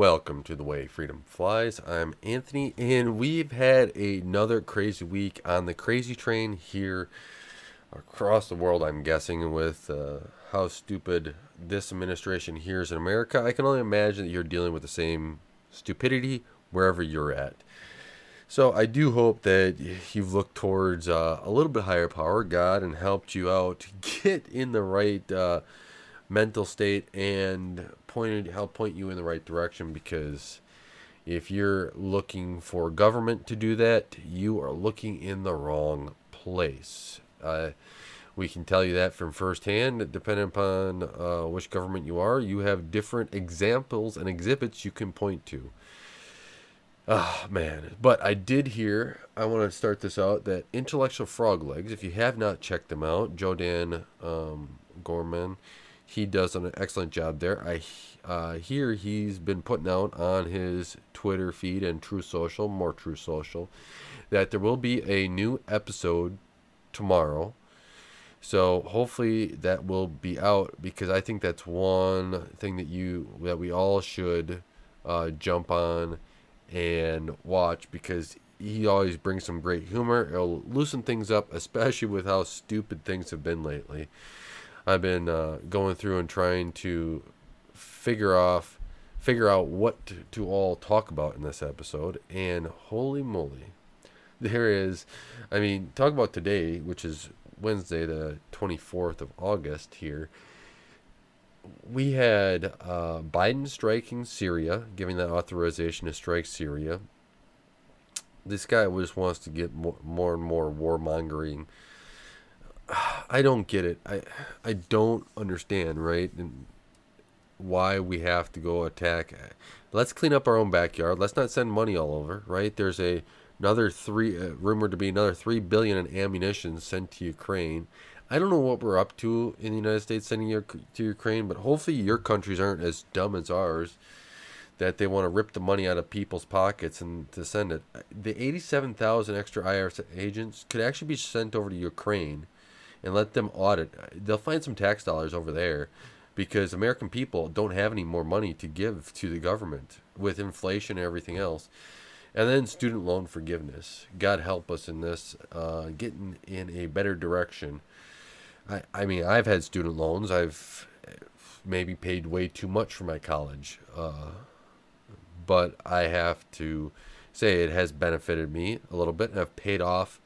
Welcome to the way freedom flies. I'm Anthony, and we've had another crazy week on the crazy train here across the world. I'm guessing with uh, how stupid this administration here is in America. I can only imagine that you're dealing with the same stupidity wherever you're at. So I do hope that you've looked towards uh, a little bit higher power, God, and helped you out to get in the right uh, mental state and pointed help point you in the right direction because if you're looking for government to do that, you are looking in the wrong place. Uh, we can tell you that from firsthand, depending upon uh, which government you are. You have different examples and exhibits you can point to. Oh man, but I did hear. I want to start this out that intellectual frog legs. If you have not checked them out, Jordan um, Gorman, he does an excellent job there. I uh, hear he's been putting out on his Twitter feed and Truth Social, more Truth Social, that there will be a new episode tomorrow. So hopefully that will be out because I think that's one thing that you that we all should uh, jump on and watch because he always brings some great humor. It'll loosen things up, especially with how stupid things have been lately. I've been uh, going through and trying to figure off figure out what to, to all talk about in this episode and holy moly there is i mean talk about today which is wednesday the 24th of august here. We had uh, biden striking syria giving that authorization to strike syria. This guy just wants to get more, more and more warmongering i don't get it i i don't understand right and why we have to go attack. Let's clean up our own backyard. Let's not send money all over, right? There's a another three uh, rumored to be another three billion in ammunition sent to Ukraine. I don't know what we're up to in the United States sending your, to Ukraine, but hopefully your countries aren't as dumb as ours that they want to rip the money out of people's pockets and to send it. The 87,000 extra IRS agents could actually be sent over to Ukraine and let them audit. They'll find some tax dollars over there because American people don't have any more money to give to the government with inflation and everything else. And then student loan forgiveness. God help us in this, uh, getting in a better direction. I, I mean, I've had student loans. I've maybe paid way too much for my college. Uh, but I have to say it has benefited me a little bit. And I've paid off,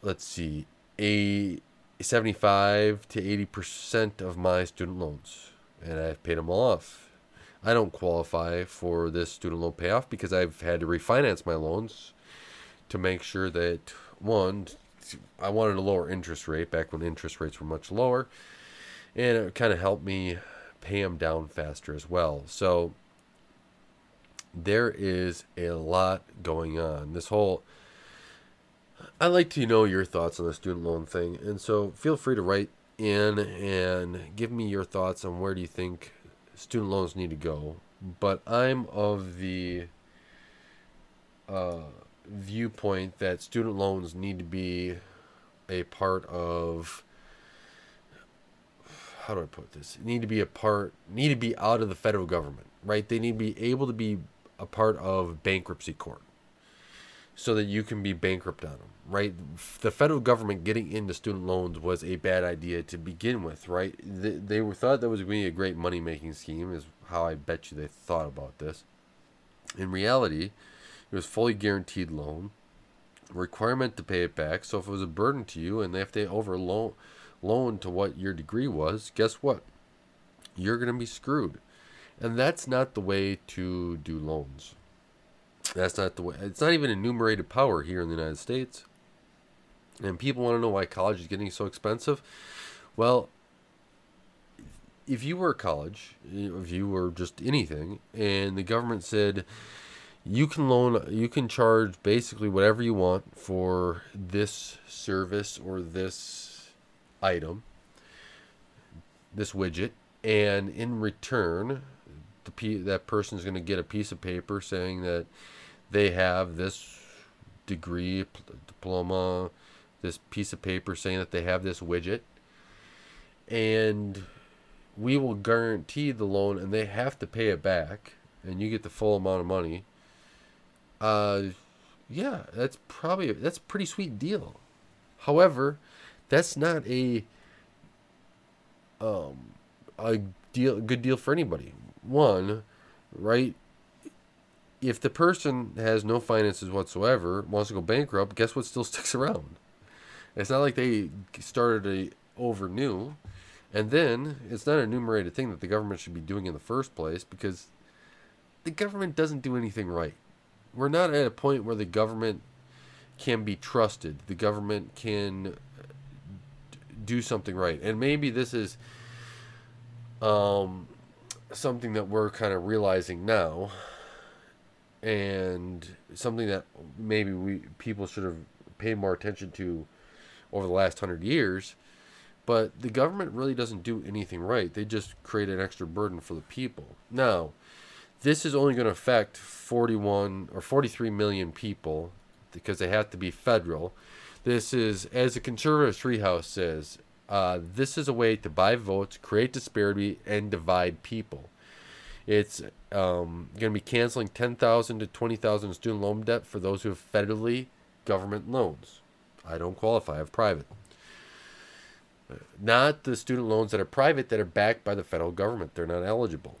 let's see, a 75 to 80% of my student loans, and I've paid them all off. I don't qualify for this student loan payoff because I've had to refinance my loans to make sure that one, I wanted a lower interest rate back when interest rates were much lower, and it kind of helped me pay them down faster as well. So there is a lot going on. This whole I'd like to know your thoughts on the student loan thing, and so feel free to write in and give me your thoughts on where do you think student loans need to go. But I'm of the uh, viewpoint that student loans need to be a part of how do I put this? Need to be a part, need to be out of the federal government, right? They need to be able to be a part of bankruptcy court so that you can be bankrupt on them, right? The federal government getting into student loans was a bad idea to begin with, right? They, they thought that was going to be a great money making scheme, is how I bet you they thought about this. In reality, it was fully guaranteed loan, requirement to pay it back. So if it was a burden to you, and if they over loan loan to what your degree was, guess what? You're going to be screwed, and that's not the way to do loans that's not the way. It's not even enumerated power here in the United States. And people want to know why college is getting so expensive. Well, if you were a college, if you were just anything, and the government said you can loan, you can charge basically whatever you want for this service or this item, this widget, and in return, the that person is going to get a piece of paper saying that they have this degree, diploma, this piece of paper saying that they have this widget, and we will guarantee the loan, and they have to pay it back. and you get the full amount of money, uh, yeah, that's probably that's a pretty sweet deal. However, that's not a um a deal good deal for anybody. One, right? If the person has no finances whatsoever, wants to go bankrupt, guess what still sticks around? It's not like they started a over new. And then it's not a enumerated thing that the government should be doing in the first place because the government doesn't do anything right. We're not at a point where the government can be trusted. The government can do something right. And maybe this is um, something that we're kind of realizing now and something that maybe we people should have paid more attention to over the last 100 years but the government really doesn't do anything right. They just create an extra burden for the people. Now, this is only going to affect 41 or 43 million people because they have to be federal. This is, as the conservative treehouse says, uh, this is a way to buy votes, create disparity, and divide people. It's um, going to be canceling 10,000 to 20,000 student loan debt for those who have federally government loans. I don't qualify, I have private not the student loans that are private that are backed by the federal government. They're not eligible.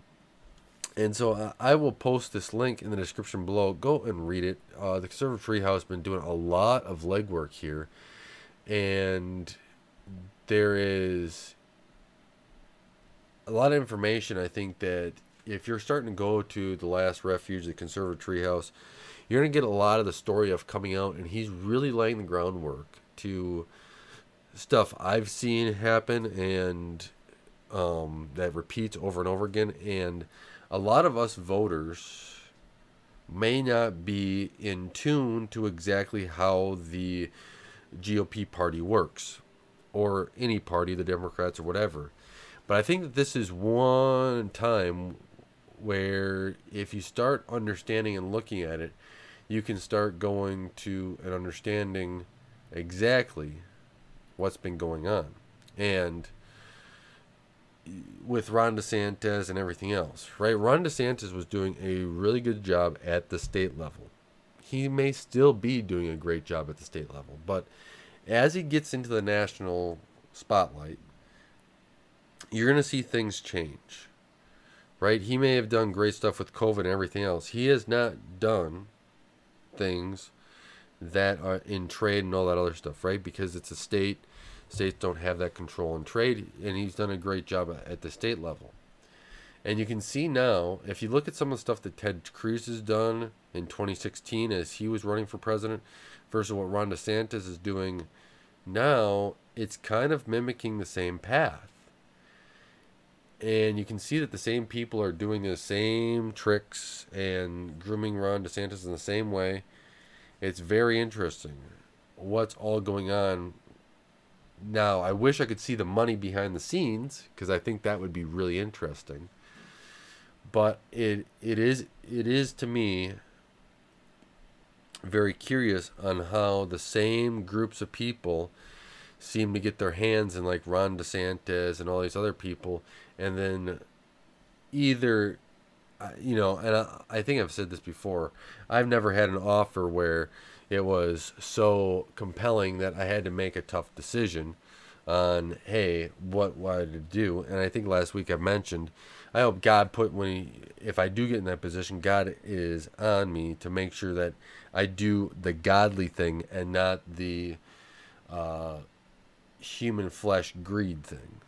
And so uh, I will post this link in the description below. Go and read it. Uh, the Conservative Treehouse has been doing a lot of legwork here, and there is a lot of information. I think that if you're starting to go to the last refuge, the Conservative Treehouse, you're to get a lot of the story of coming out, and he's really laying the groundwork to stuff I've seen happen and um, that repeats over and over again. And a lot of us voters may not be in tune to exactly how the GOP party works or any party, the Democrats or whatever. But I think that this is one time where if you start understanding and looking at it, you can start going to an understanding exactly what's been going on. And with Ron DeSantis and everything else, right? Ron DeSantis was doing a really good job at the state level. He may still be doing a great job at the state level, but as he gets into the national spotlight, you're going to see things change, right? He may have done great stuff with COVID and everything else. He has not done things that are in trade and all that other stuff, right? Because it's a state. States don't have that control in trade, and he's done a great job at the state level. And you can see now, if you look at some of the stuff that Ted Cruz has done in 2016 as he was running for president versus what Ron DeSantis is doing now, it's kind of mimicking the same path. And you can see that the same people are doing the same tricks and grooming Ron DeSantis in the same way it's very interesting what's all going on. Now, I wish I could see the money behind the scenes because I think that would be really interesting. But it it is it is to me very curious on how the same groups of people seem to get their hands in like Ron DeSantis and all these other people, and then either uh, you know, and I, I think I've said this before. I've never had an offer where it was so compelling that I had to make a tough decision on, hey, what what to do. And I think last week I mentioned, I hope God put when he, if I do get in that position, God is on me to make sure that I do the godly thing and not the uh, human flesh greed thing,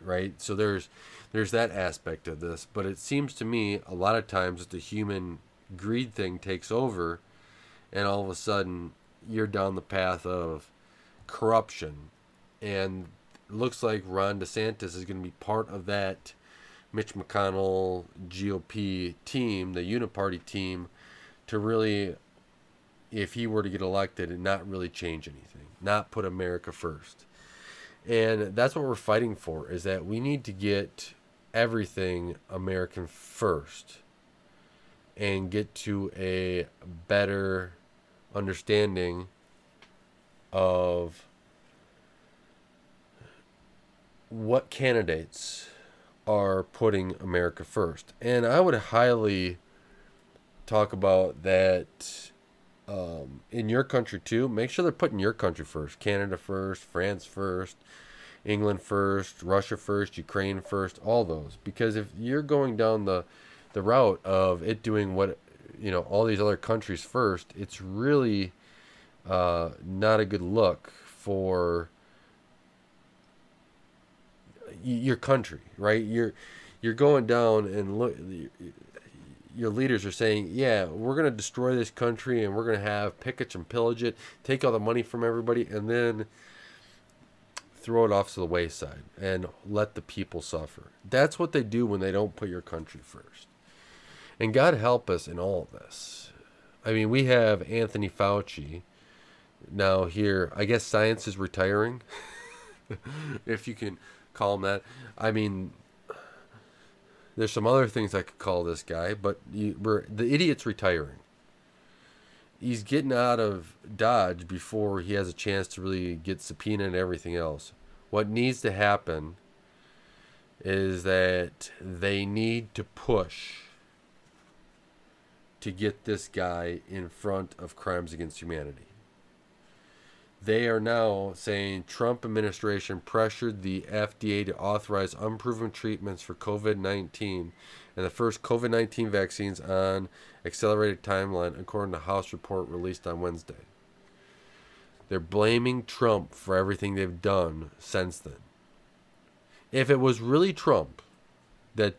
right? So there's there's that aspect of this. But it seems to me a lot of times the human greed thing takes over, and all of a sudden you're down the path of corruption. And looks like Ron DeSantis is going to be part of that Mitch McConnell GOP team, the uniparty team, to really, if he were to get elected, and not really change anything, not put America first. And that's what we're fighting for is that we need to get everything American first and get to a better understanding of what candidates are putting America first. And I would highly talk about that um, in your country too. Make sure they're putting your country first. Canada first, France first, England first, Russia first, Ukraine first, all those. Because if you're going down the the route of it doing what you know all these other countries first, it's really uh, not a good look for your country, right? You're you're going down and look. Your leaders are saying, "Yeah, we're going to destroy this country, and we're going to have pickets and pillage it, take all the money from everybody, and then throw it off to the wayside and let the people suffer." That's what they do when they don't put your country first. And God help us in all of this. I mean, we have Anthony Fauci now here. I guess science is retiring, if you can call him that. I mean, there's some other things I could call this guy, but you, the idiot's retiring. He's getting out of Dodge before he has a chance to really get subpoena and everything else. What needs to happen is that they need to push to get this guy in front of crimes against humanity. They are now saying Trump administration pressured the FDA to authorize unproven treatments for COVID-19 and the first COVID-19 vaccines on accelerated timeline according to House report released on Wednesday. They're blaming Trump for everything they've done since then. If it was really Trump that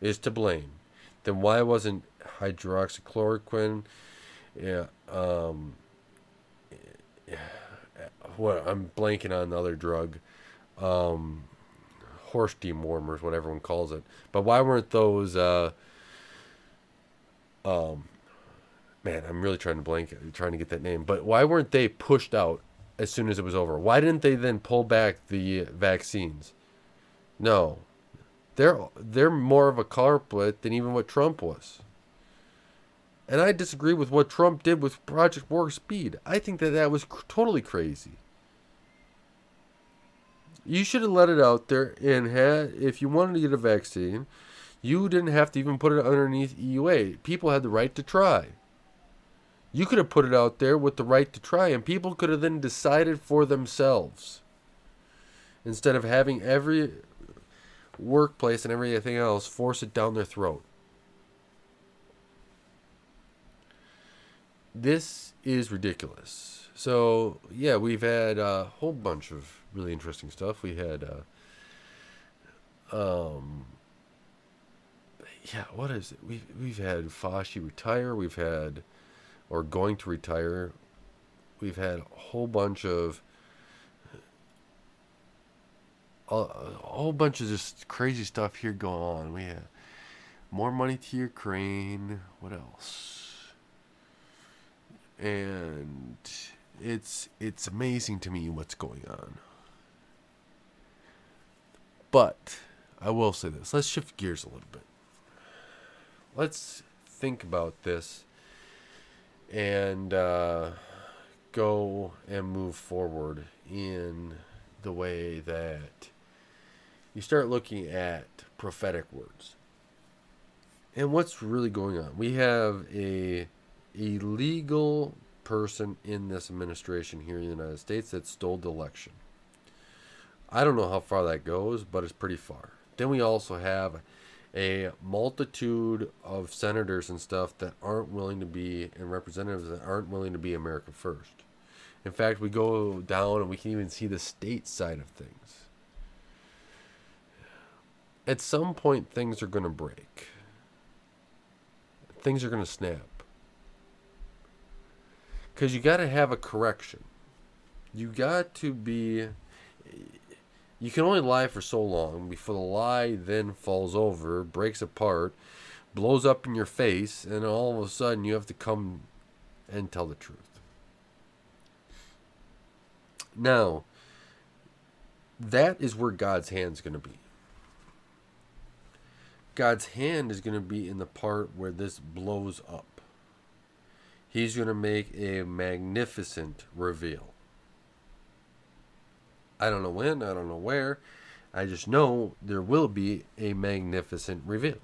is to blame, then why wasn't hydroxychloroquine. Yeah. Um, what I'm blanking on the other drug. Um, horse dewormers, what everyone calls it. But why weren't those? Uh, um, man, I'm really trying to blank, trying to get that name. But why weren't they pushed out as soon as it was over? Why didn't they then pull back the vaccines? No, they're they're more of a culprit than even what Trump was. And I disagree with what Trump did with Project Warp Speed. I think that that was cr- totally crazy. You should have let it out there and had, if you wanted to get a vaccine, you didn't have to even put it underneath EUA. People had the right to try. You could have put it out there with the right to try, and people could have then decided for themselves. Instead of having every workplace and everything else force it down their throat. This is ridiculous. So yeah, we've had a whole bunch of really interesting stuff. We had, uh, um, yeah, what is it? We've we've had Fauci retire. We've had, or going to retire. We've had a whole bunch of. A, a whole bunch of just crazy stuff here going on. We have more money to Ukraine. What else? And it's it's amazing to me what's going on. But I will say this. Let's shift gears a little bit. Let's think about this and uh, go and move forward in the way that you start looking at prophetic words. And what's really going on? We have a illegal person in this administration here in the United States that stole the election. I don't know how far that goes, but it's pretty far. Then we also have a multitude of senators and stuff that aren't willing to be, and representatives that aren't willing to be America first. In fact, we go down and we can even see the state side of things. At some point, things are going to break. Things are going to snap because you got to have a correction. You got to be. You can only lie for so long before the lie then falls over, breaks apart, blows up in your face, and all of a sudden you have to come and tell the truth. Now, that is where God's hand is going to be. God's hand is going to be in the part where this blows up he's going to make a magnificent reveal. I don't know when, I don't know where. I just know there will be a magnificent reveal.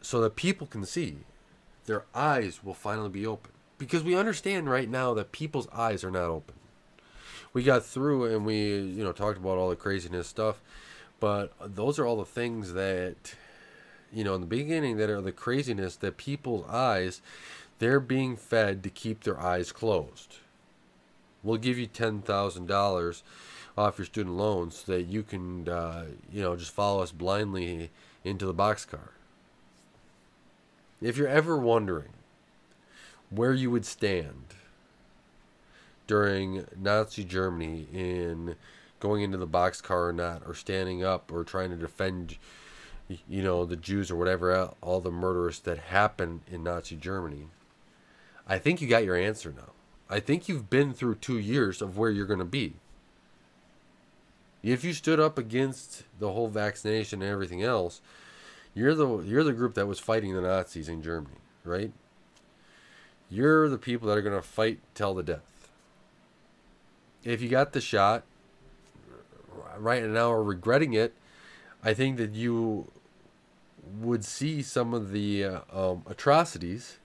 so that people can see. Their eyes will finally be open. Because we understand right now that people's eyes are not open. We got through and we, you know, talked about all the craziness stuff, but those are all the things that, you know, in the beginning that are the craziness that people's eyes, they're being fed to keep their eyes closed. We'll give you ten thousand dollars off your student loans so that you can, uh, you know, just follow us blindly into the boxcar. If you're ever wondering where you would stand during Nazi Germany in going into the boxcar or not, or standing up or trying to defend, you know, the Jews or whatever, all the murders that happened in Nazi Germany, I think you got your answer now. I think you've been through two years of where you're going to be. If you stood up against the whole vaccination and everything else, you're the you're the group that was fighting the Nazis in Germany, right? You're the people that are going to fight till the death. If you got the shot right now are regretting it, I think that you would see some of the uh, um, atrocities,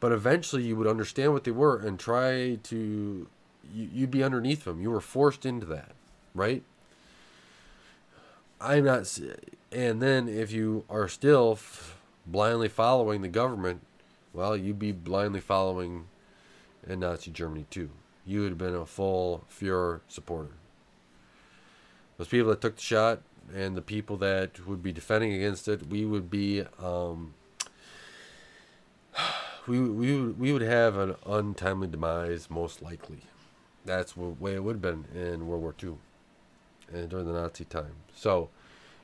but eventually you would understand what they were and try to. You, you'd be underneath them. You were forced into that, right? I'm not and then if you are still f- blindly following the government, well, you'd be blindly following in Nazi Germany too. You would have been a full Fuhrer supporter. Those people that took the shot and the people that would be defending against it, we would be, um, we we we would have an untimely demise most likely. That's the way it would have been in World War II and during the Nazi time. So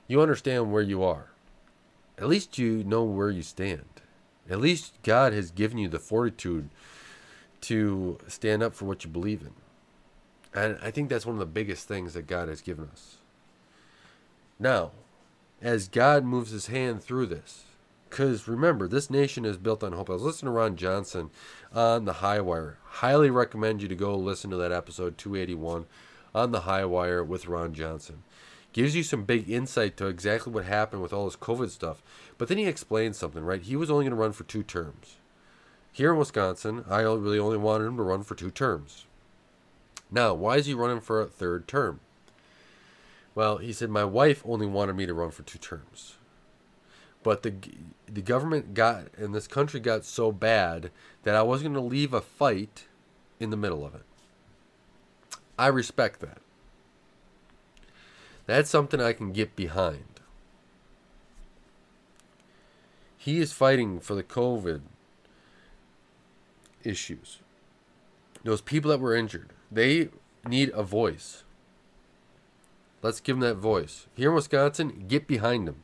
you understand where you are. At least you know where you stand. At least God has given you the fortitude to stand up for what you believe in. And I think that's one of the biggest things that God has given us. Now, as God moves his hand through this, because remember, this nation is built on hope. I was listening to Ron Johnson on the High Wire. Highly recommend you to go listen to that episode 281 on the High Wire with Ron Johnson gives you some big insight to exactly what happened with all this COVID stuff. But then he explains something, right? He was only going to run for two terms. Here in Wisconsin, I really only wanted him to run for two terms. Now, why is he running for a third term? Well, he said, My wife only wanted me to run for two terms. But the, the government got, and this country got so bad that I wasn't going to leave a fight in the middle of it. I respect that. That's something I can get behind. He is fighting for the COVID issues. Those people that were injured, they need a voice. Let's give him that voice. Here in Wisconsin, get behind him.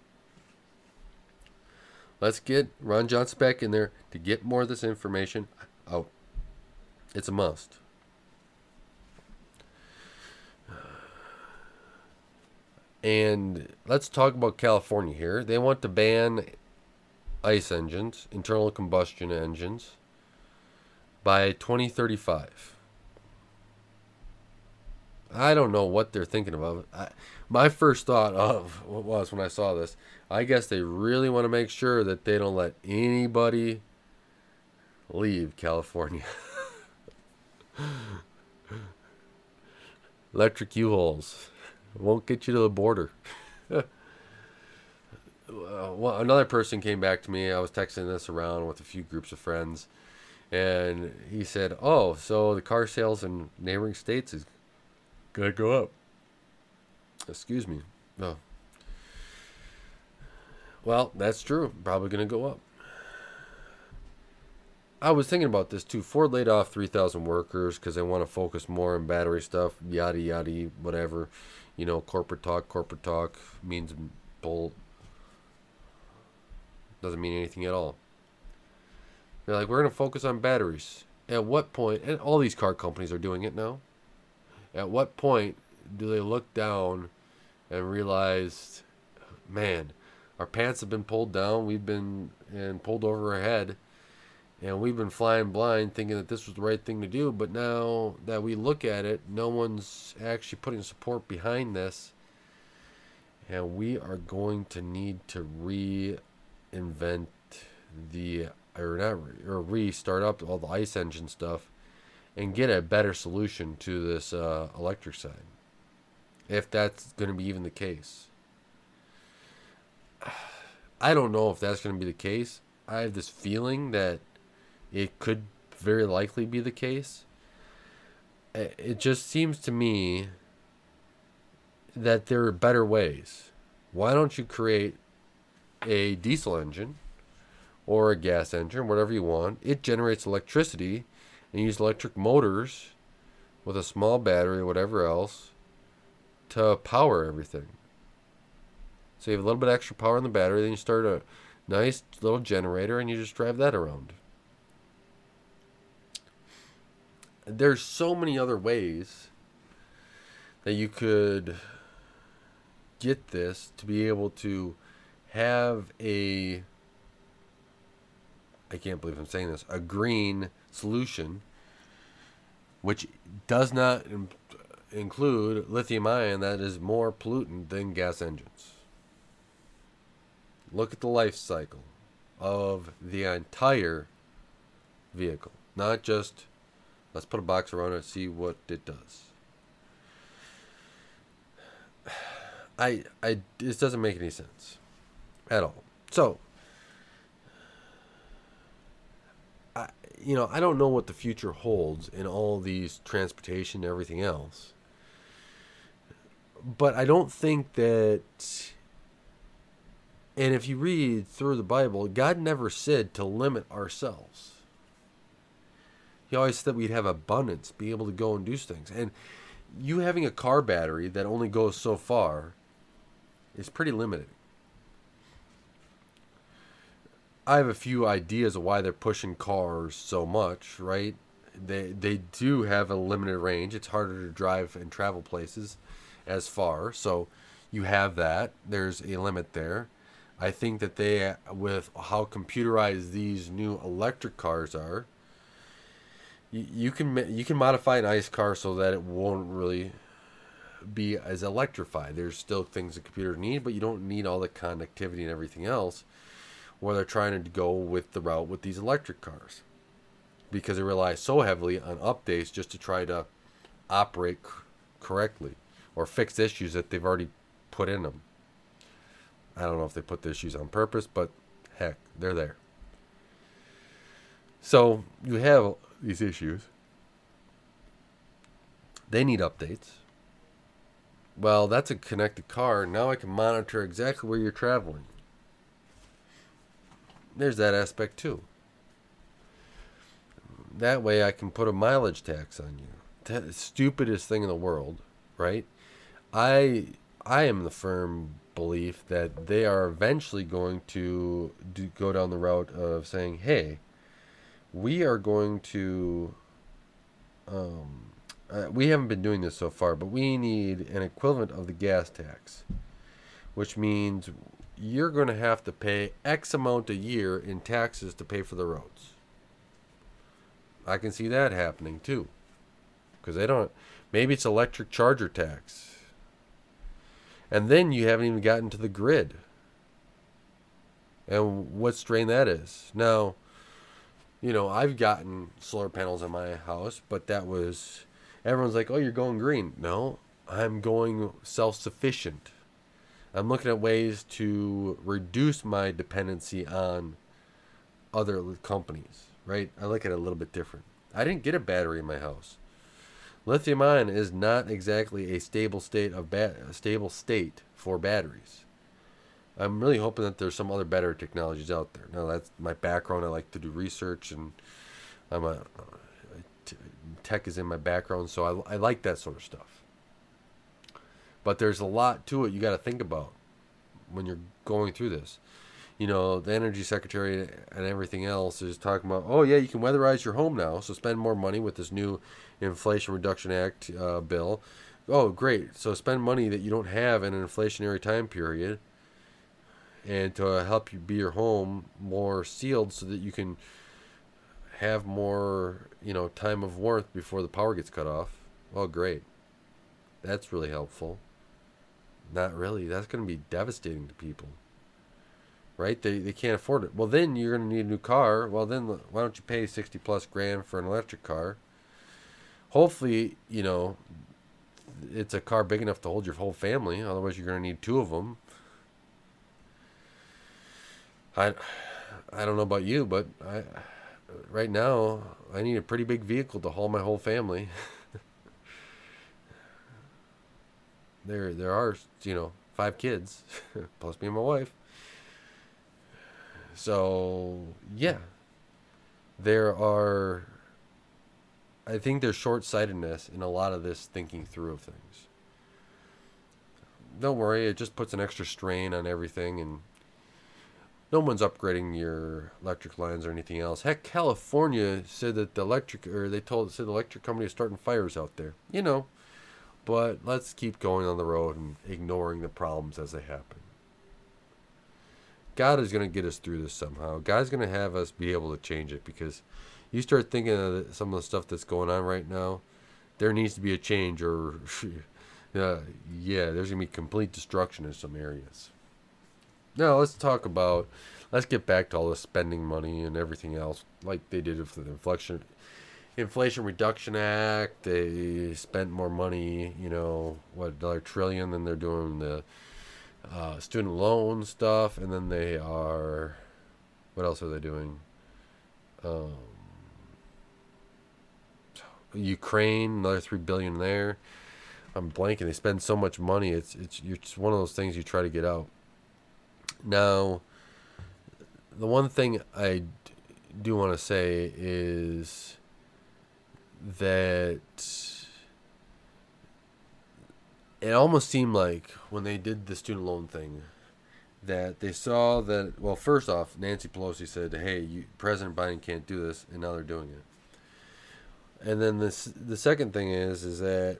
Let's get Ron Johnson back in there to get more of this information out. It's a must. And let's talk about California here. They want to ban ICE engines, internal combustion engines, by 2035. I don't know what they're thinking about. I, my first thought of what was when I saw this, I guess they really want to make sure that they don't let anybody leave California. Electric U-Hauls won't get you to the border. well, another person came back to me. I was texting this around with a few groups of friends, and he said, "Oh, so the car sales in neighboring states is gonna go up." Excuse me. No. Well, that's true. Probably gonna go up. I was thinking about this too. Ford laid off 3,000 workers because they want to focus more on battery stuff, yada yada, whatever you know, corporate talk, corporate talk means bull. Doesn't mean anything at all. They're like, we're going to focus on batteries. At what point, and all these car companies are doing it now, at what point do they look down and realize, man, our pants have been pulled down, we've been and pulled over our head, and we've been flying blind thinking that this was the right thing to do but now that we look at it no one's actually putting support behind this and we are going to need to reinvent the or not or restart up all the ice engine stuff and get a better solution to this uh, electric side. If that's going to be even the case. I don't know if that's going to be the case. I have this feeling that it could very likely be the case. It just seems to me that there are better ways. Why don't you create a diesel engine or a gas engine, whatever you want. It generates electricity and use electric motors with a small battery or whatever else to power everything. So you have a little bit extra power in the battery, then you start a nice little generator and you just drive that around. There's so many other ways that you could get this to be able to have a I can't believe I'm saying this, a green solution, which does not Im- include lithium ion that is more pollutant than gas engines. Look at the life cycle of the entire vehicle, not just let's put a box around it and see what it does. I, I, this doesn't make any sense at all. So, you know, I don't know what the future holds in all these transportation and everything else. But I don't think that and if you read through the Bible, God never said to limit ourselves. He always said we'd have abundance, be able to go and do things. And you having a car battery that only goes so far is pretty limited. I have a few ideas of why they're pushing cars so much, right? They they do have a limited range. It's harder to drive and travel places as far. So you have that. There's a limit there. I think that they with how computerized these new electric cars are, you, can you can modify an ice car so that it won't really be as electrified. There's still things the computer need, but you don't need all the connectivity and everything else where they're trying to go with the route with these electric cars because they rely so heavily on updates just to try to operate c- correctly or fix issues that they've already put in them. I don't know if they put the issues on purpose, but heck, they're there. So you have these issues. They need updates. Well, that's a connected car. Now I can monitor exactly where you're traveling there's that aspect too. That way I can put a mileage tax on you. That stupidest thing in the world, right? I I am the firm belief that they are eventually going to do, go down the route of saying, "Hey, we are going to um, uh, we haven't been doing this so far, but we need an equivalent of the gas tax, which means you're going to have to pay X amount a year in taxes to pay for the roads. I can see that happening too. Because they don't, maybe it's electric charger tax. And then you haven't even gotten to the grid and what strain that is. Now, you know, I've gotten solar panels on my house, but that was, everyone's like, oh, you're going green. No, I'm going self sufficient. I'm looking at ways to reduce my dependency on other companies, right? I look at it a little bit different. I didn't get a battery in my house. Lithium ion is not exactly a stable state of ba- stable state for batteries. I'm really hoping that there's some other better technologies out there. Now that's my background. I like to do research, and I'm a tech is in my background, so I, I like that sort of stuff. But there's a lot to it you got to think about when you're going through this. You know, the energy secretary and everything else is talking about, oh, yeah, you can weatherize your home now, so spend more money with this new Inflation Reduction Act uh, bill. Oh, great. So spend money that you don't have in an inflationary time period and to help you be your home more sealed so that you can have more, you know, time of warmth before the power gets cut off. Oh, great. That's really helpful. Not really. That's going to be devastating to people. right? They, they can't afford it. Well, then you're going to need a new car. Well, then why don't you pay 60 plus grand for an electric car? Hopefully, you know, it's a car big enough to hold your whole family. Otherwise, you're going to need two of them. I, I don't know about you, but I, right now, I need a pretty big vehicle to haul my whole family. there, there are, you know, five kids, plus me and my wife. So, yeah. There are I think there's short sightedness in a lot of this thinking through of things. Don't worry, it just puts an extra strain on everything, and no one's upgrading your electric lines or anything else. Heck, California said that the electric, or they told said the electric company is starting fires out there. You know, but let's keep going on the road and ignoring the problems as they happen. God is going to get us through this somehow. God's going to have us be able to change it because you start thinking of some of the stuff that's going on right now, there needs to be a change, or uh, yeah, there's gonna be complete destruction in some areas. Now let's talk about. Let's get back to all the spending money and everything else, like they did with the inflation, Inflation Reduction Act. They spent more money, you know, what a trillion than they're doing the uh, student loan stuff, and then they are, what else are they doing? Um, Ukraine, another three billion there. I'm blanking. They spend so much money. It's it's it's one of those things you try to get out. Now, the one thing I do want to say is that it almost seemed like when they did the student loan thing that they saw that well first off Nancy Pelosi said hey you, President Biden can't do this and now they're doing it and then this the second thing is is that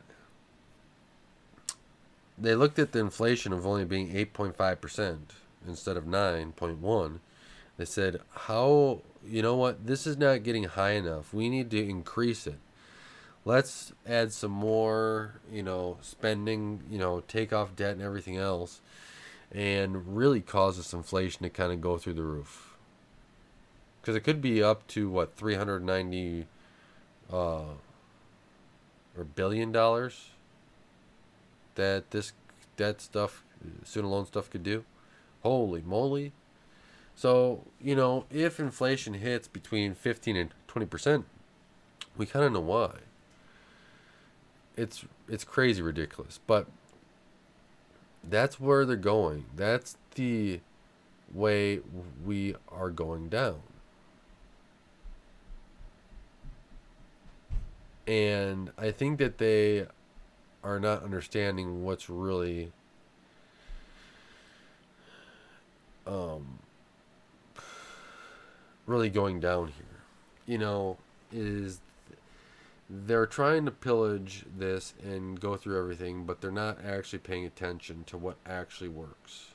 they looked at the inflation of only being 8.5% instead of 9.1. They said, "How, you know what? This is not getting high enough. We need to increase it. Let's add some more, you know, spending, you know, take off debt and everything else and really cause this inflation to kind of go through the roof." Cuz it could be up to what 390 uh, or billion dollars that this that stuff student loan stuff could do. Holy moly! So you know, if inflation hits between fifteen and twenty percent, we kind of know why. It's it's crazy ridiculous, but that's where they're going. That's the way we are going down. and I think that they are not understanding what's really um really going down here. You know, is they're trying to pillage this and go through everything, but they're not actually paying attention to what actually works.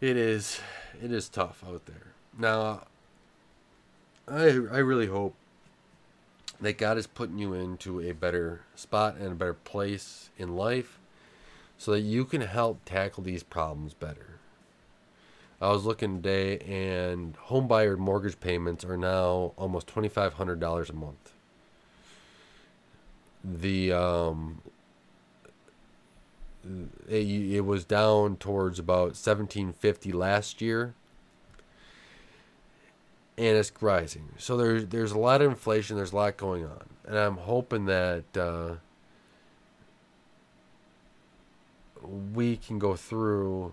It is it is tough out there. Now I I really hope that God is putting you into a better spot and a better place in life so that you can help tackle these problems better. I was looking today, and homebuyer mortgage payments are now almost twenty five hundred dollars a month. The um, it, it was down towards about seventeen fifty last year, and it's rising. So there's there's a lot of inflation. There's a lot going on, and I'm hoping that uh, we can go through,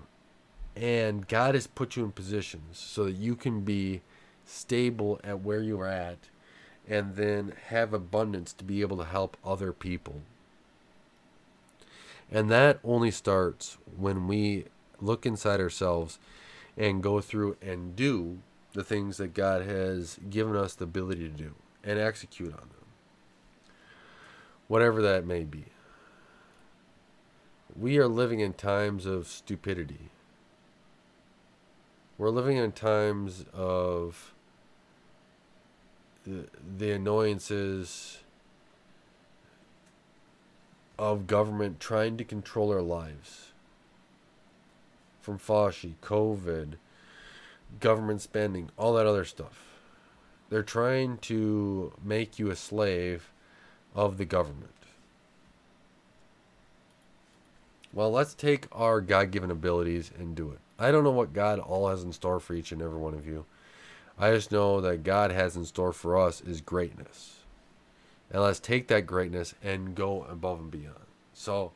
and God has put you in positions so that you can be stable at where you are at, and then have abundance to be able to help other people. And that only starts when we look inside ourselves and go through and do the things that God has given us the ability to do and execute on them. Whatever that may be. We are living in times of stupidity. We're living in times of the, the annoyances of government trying to control our lives. from Fauci, COVID, government spending, all that other stuff. They're trying to make you a slave of the government. Well, let's take our God given abilities and do it. I don't know what God all has in store for each and every one of you. I just know that God has in store for us is greatness. And let's take that greatness and go above and beyond. So,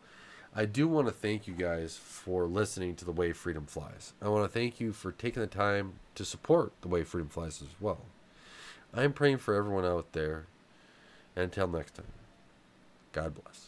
I do want to thank you guys for listening to The Way Freedom Flies. I want to thank you for taking the time to support The Way Freedom Flies as well. I'm praying for everyone out there. And until next time, God bless.